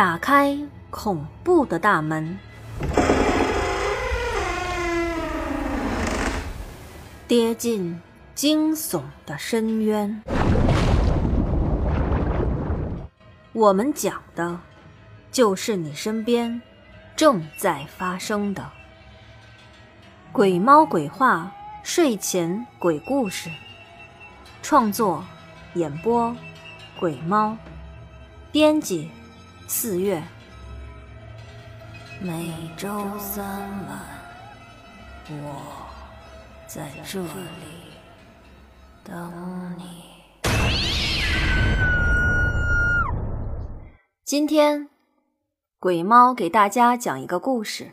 打开恐怖的大门，跌进惊悚的深渊。我们讲的，就是你身边正在发生的鬼猫鬼话睡前鬼故事。创作、演播：鬼猫，编辑。四月，每周三晚，我在这里等你。今天，鬼猫给大家讲一个故事。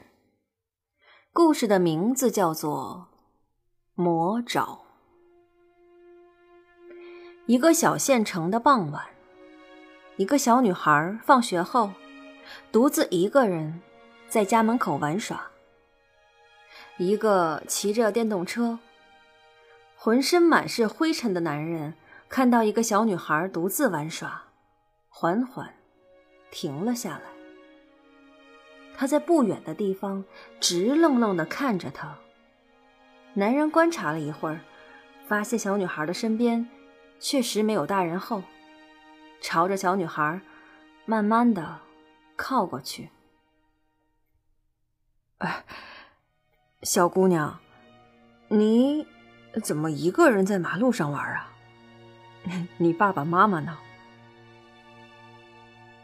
故事的名字叫做《魔爪》。一个小县城的傍晚。一个小女孩放学后，独自一个人在家门口玩耍。一个骑着电动车、浑身满是灰尘的男人看到一个小女孩独自玩耍，缓缓停了下来。他在不远的地方直愣愣地看着她。男人观察了一会儿，发现小女孩的身边确实没有大人后。朝着小女孩，慢慢的靠过去。哎，小姑娘，你怎么一个人在马路上玩啊？你爸爸妈妈呢？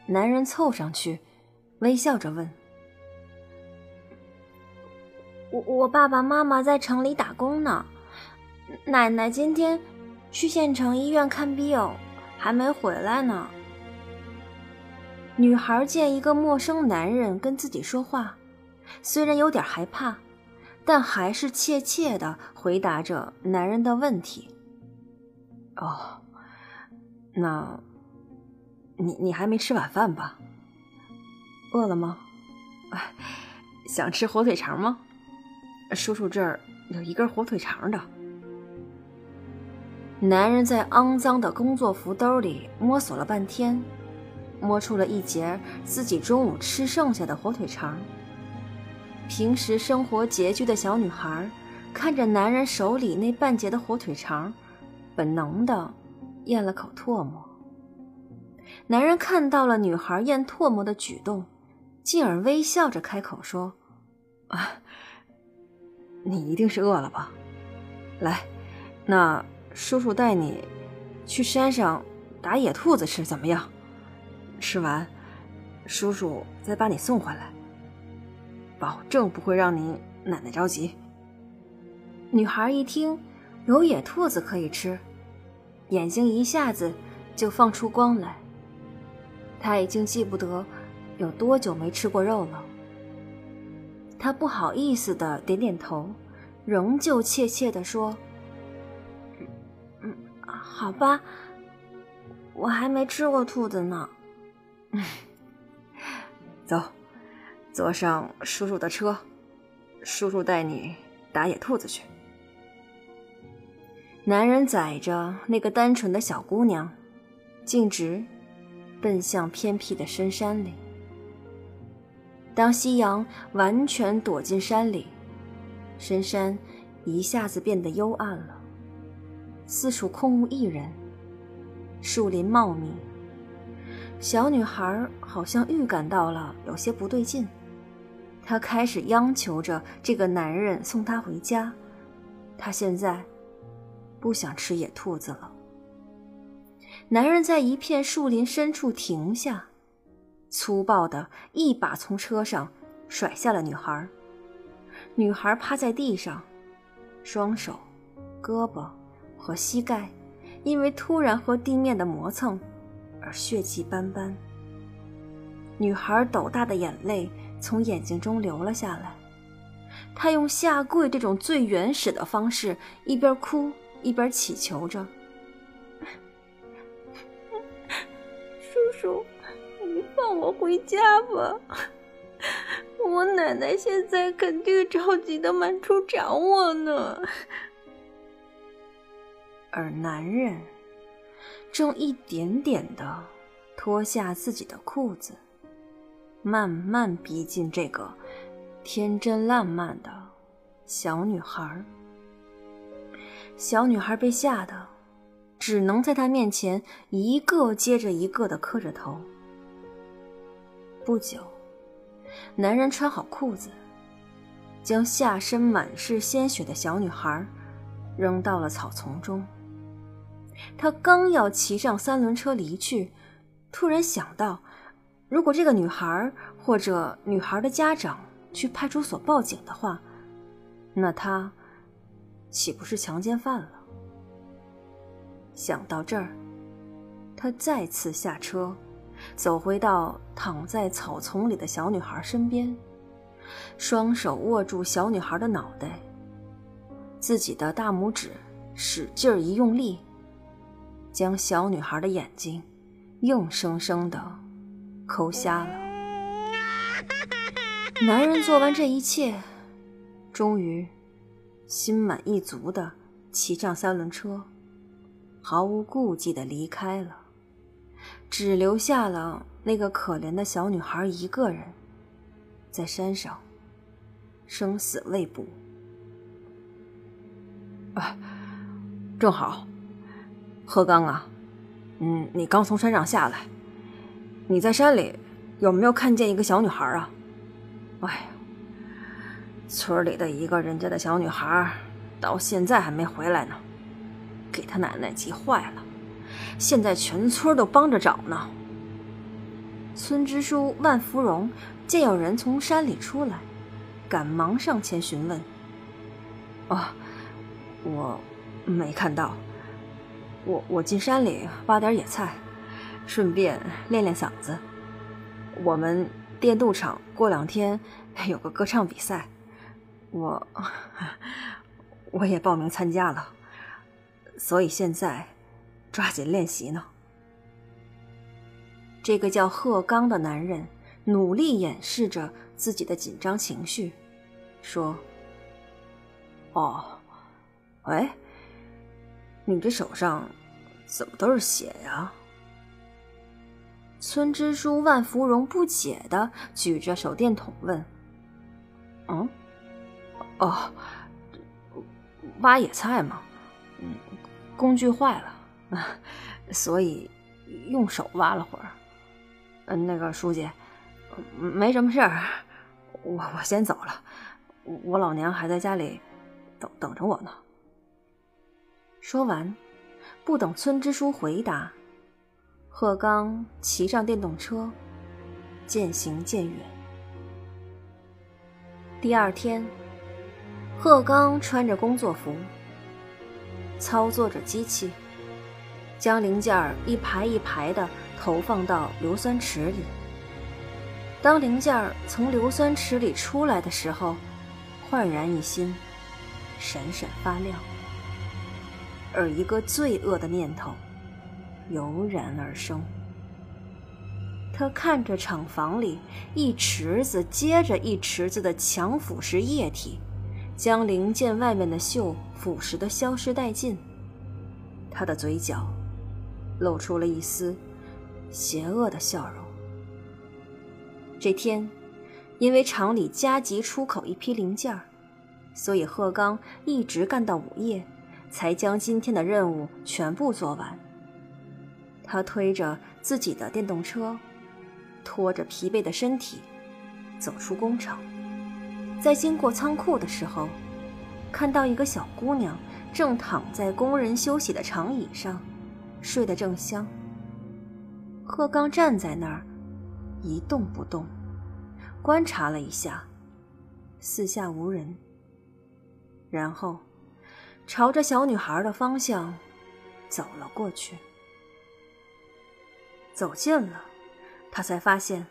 男人凑上去，微笑着问：“我我爸爸妈妈在城里打工呢，奶奶今天去县城医院看病。”还没回来呢。女孩见一个陌生男人跟自己说话，虽然有点害怕，但还是怯怯的回答着男人的问题。哦，那，你你还没吃晚饭吧？饿了吗？想吃火腿肠吗？叔叔这儿有一根火腿肠的。男人在肮脏的工作服兜里摸索了半天，摸出了一截自己中午吃剩下的火腿肠。平时生活拮据的小女孩看着男人手里那半截的火腿肠，本能的咽了口唾沫。男人看到了女孩咽唾沫的举动，进而微笑着开口说：“啊，你一定是饿了吧？来，那……”叔叔带你去山上打野兔子吃，怎么样？吃完，叔叔再把你送回来，保证不会让你奶奶着急。女孩一听有野兔子可以吃，眼睛一下子就放出光来。她已经记不得有多久没吃过肉了。她不好意思的点点头，仍旧怯怯的说。好吧，我还没吃过兔子呢。走，坐上叔叔的车，叔叔带你打野兔子去。男人载着那个单纯的小姑娘，径直奔向偏僻的深山里。当夕阳完全躲进山里，深山一下子变得幽暗了。四处空无一人，树林茂密。小女孩好像预感到了有些不对劲，她开始央求着这个男人送她回家。她现在不想吃野兔子了。男人在一片树林深处停下，粗暴的一把从车上甩下了女孩。女孩趴在地上，双手、胳膊。和膝盖，因为突然和地面的磨蹭而血迹斑斑。女孩斗大的眼泪从眼睛中流了下来，她用下跪这种最原始的方式，一边哭一边祈求着：“叔叔，你放我回家吧，我奶奶现在肯定着急的满处找我呢。”而男人正一点点的脱下自己的裤子，慢慢逼近这个天真烂漫的小女孩。小女孩被吓得，只能在他面前一个接着一个的磕着头。不久，男人穿好裤子，将下身满是鲜血的小女孩扔到了草丛中。他刚要骑上三轮车离去，突然想到，如果这个女孩或者女孩的家长去派出所报警的话，那他岂不是强奸犯了？想到这儿，他再次下车，走回到躺在草丛里的小女孩身边，双手握住小女孩的脑袋，自己的大拇指使劲一用力。将小女孩的眼睛硬生生的抠瞎了。男人做完这一切，终于心满意足的骑上三轮车，毫无顾忌的离开了，只留下了那个可怜的小女孩一个人，在山上生死未卜。啊，正好。贺刚啊，嗯，你刚从山上下来，你在山里有没有看见一个小女孩啊？哎，村里的一个人家的小女孩，到现在还没回来呢，给他奶奶急坏了，现在全村都帮着找呢。村支书万芙蓉见有人从山里出来，赶忙上前询问：“哦，我没看到。”我我进山里挖点野菜，顺便练练嗓子。我们电镀厂过两天 有个歌唱比赛，我 我也报名参加了，所以现在抓紧练习呢。这个叫贺刚的男人努力掩饰着自己的紧张情绪，说：“哦，喂。”你这手上怎么都是血呀？村支书万芙蓉不解的举着手电筒问：“嗯，哦，挖野菜嘛，嗯，工具坏了，所以用手挖了会儿。嗯，那个书记，没什么事儿，我我先走了，我老娘还在家里等等着我呢。”说完，不等村支书回答，贺刚骑上电动车，渐行渐远。第二天，贺刚穿着工作服，操作着机器，将零件一排一排的投放到硫酸池里。当零件从硫酸池里出来的时候，焕然一新，闪闪发亮。而一个罪恶的念头油然而生。他看着厂房里一池子接着一池子的强腐蚀液体，将零件外面的锈腐蚀的消失殆尽。他的嘴角露出了一丝邪恶的笑容。这天，因为厂里加急出口一批零件，所以贺刚一直干到午夜。才将今天的任务全部做完。他推着自己的电动车，拖着疲惫的身体，走出工厂。在经过仓库的时候，看到一个小姑娘正躺在工人休息的长椅上，睡得正香。贺刚站在那儿，一动不动，观察了一下，四下无人，然后。朝着小女孩的方向走了过去。走近了，他才发现，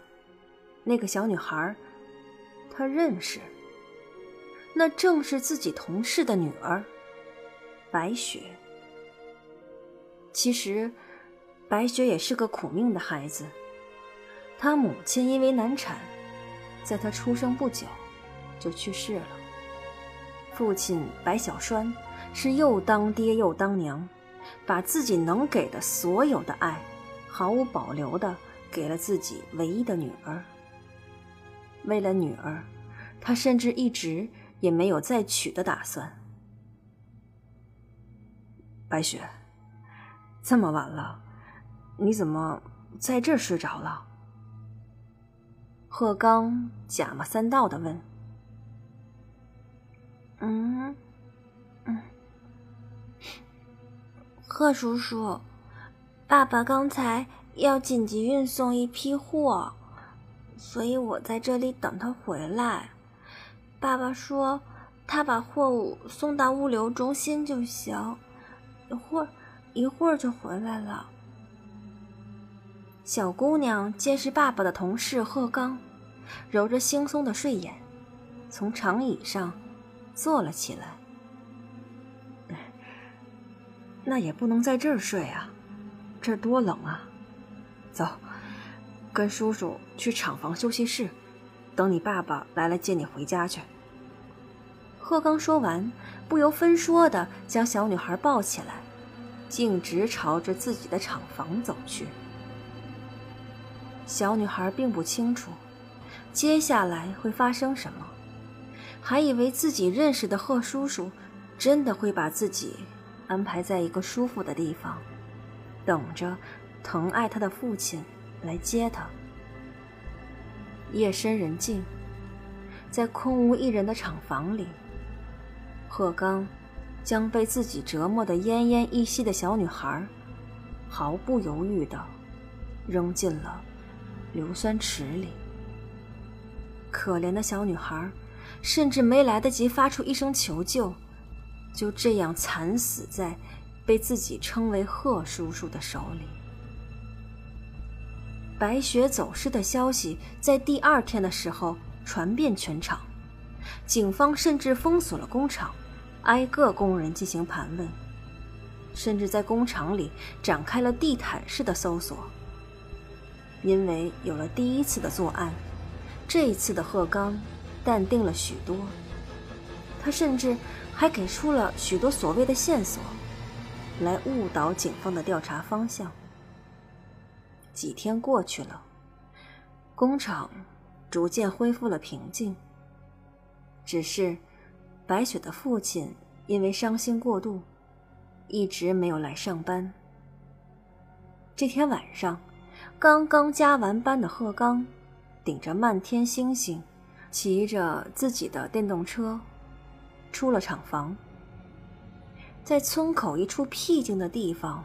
那个小女孩，他认识。那正是自己同事的女儿，白雪。其实，白雪也是个苦命的孩子。她母亲因为难产，在她出生不久就去世了。父亲白小栓。是又当爹又当娘，把自己能给的所有的爱，毫无保留的给了自己唯一的女儿。为了女儿，他甚至一直也没有再娶的打算。白雪，这么晚了，你怎么在这睡着了？贺刚假模三道的问。嗯，嗯，贺叔叔，爸爸刚才要紧急运送一批货。所以我在这里等他回来。爸爸说，他把货物送到物流中心就行，一会儿一会儿就回来了。小姑娘见是爸爸的同事贺刚，揉着惺忪的睡眼，从长椅上坐了起来。那也不能在这儿睡啊，这儿多冷啊！走。跟叔叔去厂房休息室，等你爸爸来了接你回家去。贺刚说完，不由分说的将小女孩抱起来，径直朝着自己的厂房走去。小女孩并不清楚接下来会发生什么，还以为自己认识的贺叔叔真的会把自己安排在一个舒服的地方，等着疼爱他的父亲。来接他。夜深人静，在空无一人的厂房里，贺刚将被自己折磨得奄奄一息的小女孩，毫不犹豫地扔进了硫酸池里。可怜的小女孩，甚至没来得及发出一声求救，就这样惨死在被自己称为贺叔叔的手里。白雪走失的消息在第二天的时候传遍全场，警方甚至封锁了工厂，挨个工人进行盘问，甚至在工厂里展开了地毯式的搜索。因为有了第一次的作案，这一次的贺刚淡定了许多，他甚至还给出了许多所谓的线索，来误导警方的调查方向。几天过去了，工厂逐渐恢复了平静。只是，白雪的父亲因为伤心过度，一直没有来上班。这天晚上，刚刚加完班的贺刚，顶着漫天星星，骑着自己的电动车，出了厂房。在村口一处僻静的地方，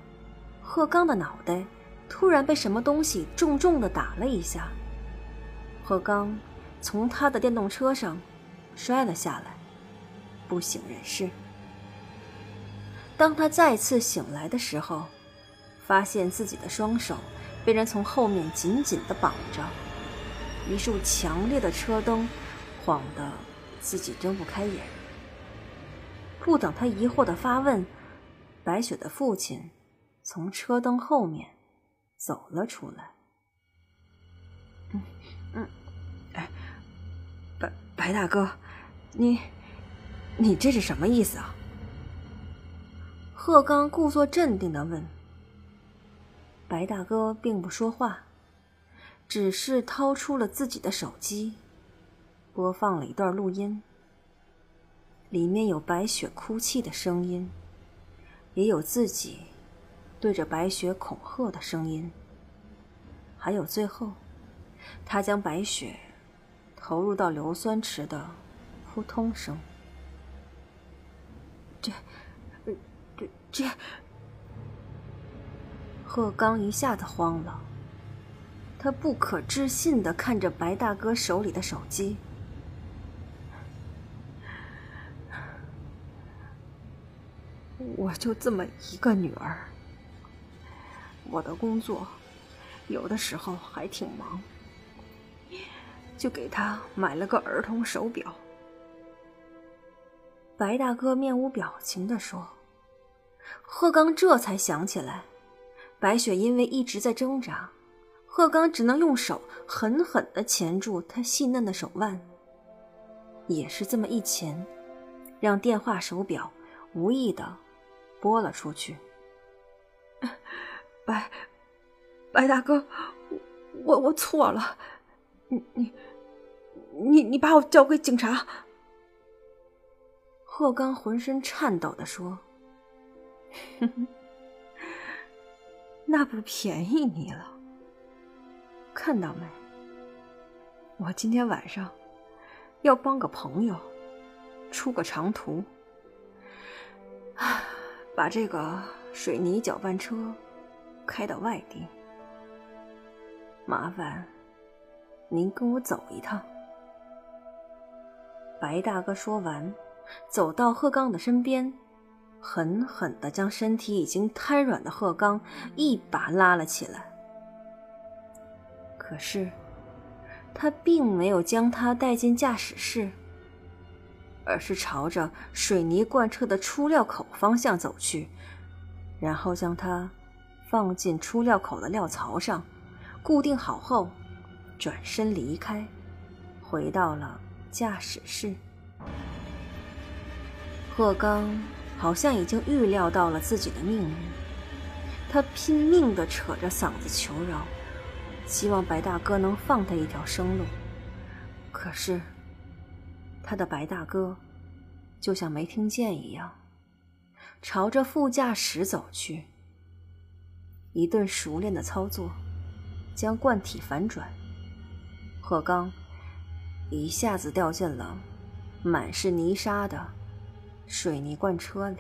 贺刚的脑袋。突然被什么东西重重的打了一下，贺刚从他的电动车上摔了下来，不省人事。当他再次醒来的时候，发现自己的双手被人从后面紧紧的绑着，一束强烈的车灯晃得自己睁不开眼。不等他疑惑的发问，白雪的父亲从车灯后面。走了出来。嗯嗯，哎，白白大哥，你你这是什么意思啊？贺刚故作镇定的问。白大哥并不说话，只是掏出了自己的手机，播放了一段录音。里面有白雪哭泣的声音，也有自己。对着白雪恐吓的声音，还有最后，他将白雪投入到硫酸池的扑通声。这，这这，贺刚一下子慌了，他不可置信的看着白大哥手里的手机。我就这么一个女儿。我的工作有的时候还挺忙，就给他买了个儿童手表。白大哥面无表情的说：“贺刚这才想起来，白雪因为一直在挣扎，贺刚只能用手狠狠的钳住她细嫩的手腕。也是这么一钳，让电话手表无意的拨了出去。”白，白大哥，我我错了，你你你你把我交给警察。”贺刚浑身颤抖的说：“，那不便宜你了。看到没？我今天晚上要帮个朋友出个长途，把这个水泥搅拌车开到外地。麻烦您跟我走一趟。”白大哥说完。走到贺刚的身边，狠狠地将身体已经瘫软的贺刚一把拉了起来。可是，他并没有将他带进驾驶室，而是朝着水泥罐车的出料口方向走去，然后将它放进出料口的料槽上，固定好后，转身离开，回到了驾驶室。贺刚好像已经预料到了自己的命运，他拼命地扯着嗓子求饶，希望白大哥能放他一条生路。可是，他的白大哥就像没听见一样，朝着副驾驶走去。一顿熟练的操作，将罐体反转，贺刚一下子掉进了满是泥沙的。水泥罐车里，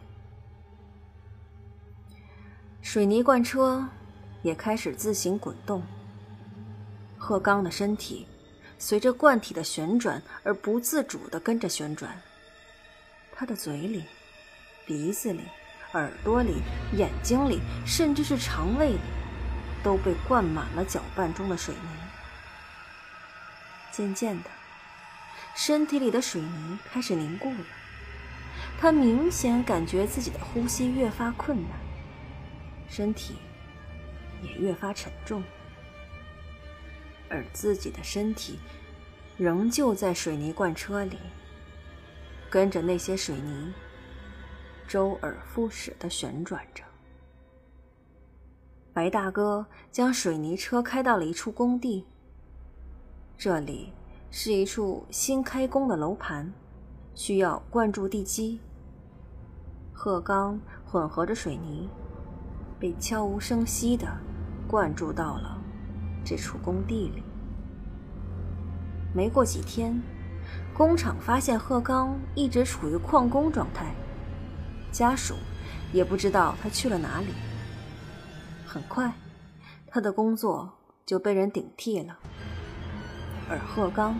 水泥罐车也开始自行滚动。贺刚的身体随着罐体的旋转而不自主地跟着旋转，他的嘴里、鼻子里、耳朵里、眼睛里，甚至是肠胃里，都被灌满了搅拌中的水泥。渐渐的，身体里的水泥开始凝固了。他明显感觉自己的呼吸越发困难，身体也越发沉重，而自己的身体仍旧在水泥罐车里，跟着那些水泥周而复始的旋转着。白大哥将水泥车开到了一处工地，这里是一处新开工的楼盘，需要灌注地基。鹤缸混合着水泥，被悄无声息地灌注到了这处工地里。没过几天，工厂发现贺刚一直处于旷工状态，家属也不知道他去了哪里。很快，他的工作就被人顶替了，而贺刚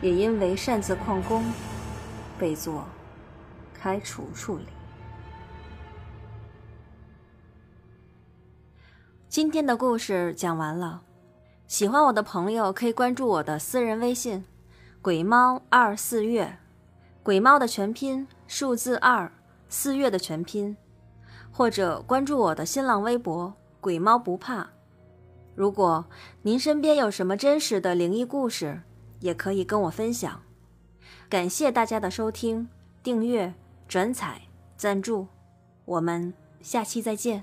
也因为擅自旷工，被做开除处理。今天的故事讲完了，喜欢我的朋友可以关注我的私人微信“鬼猫二四月”，鬼猫的全拼数字二四月的全拼，或者关注我的新浪微博“鬼猫不怕”。如果您身边有什么真实的灵异故事，也可以跟我分享。感谢大家的收听、订阅、转采、赞助，我们下期再见。